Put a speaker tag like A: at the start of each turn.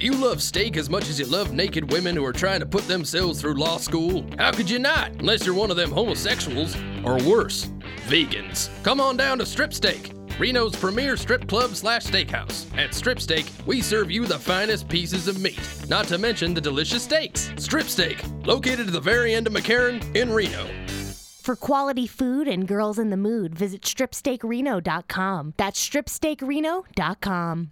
A: Do you love steak as much as you love naked women who are trying to put themselves through law school? How could you not, unless you're one of them homosexuals, or worse, vegans? Come on down to Strip Steak, Reno's premier strip club slash steakhouse. At Strip Steak, we serve you the finest pieces of meat, not to mention the delicious steaks. Strip Steak, located at the very end of McCarran in Reno.
B: For quality food and girls in the mood, visit stripsteakreno.com. That's stripsteakreno.com.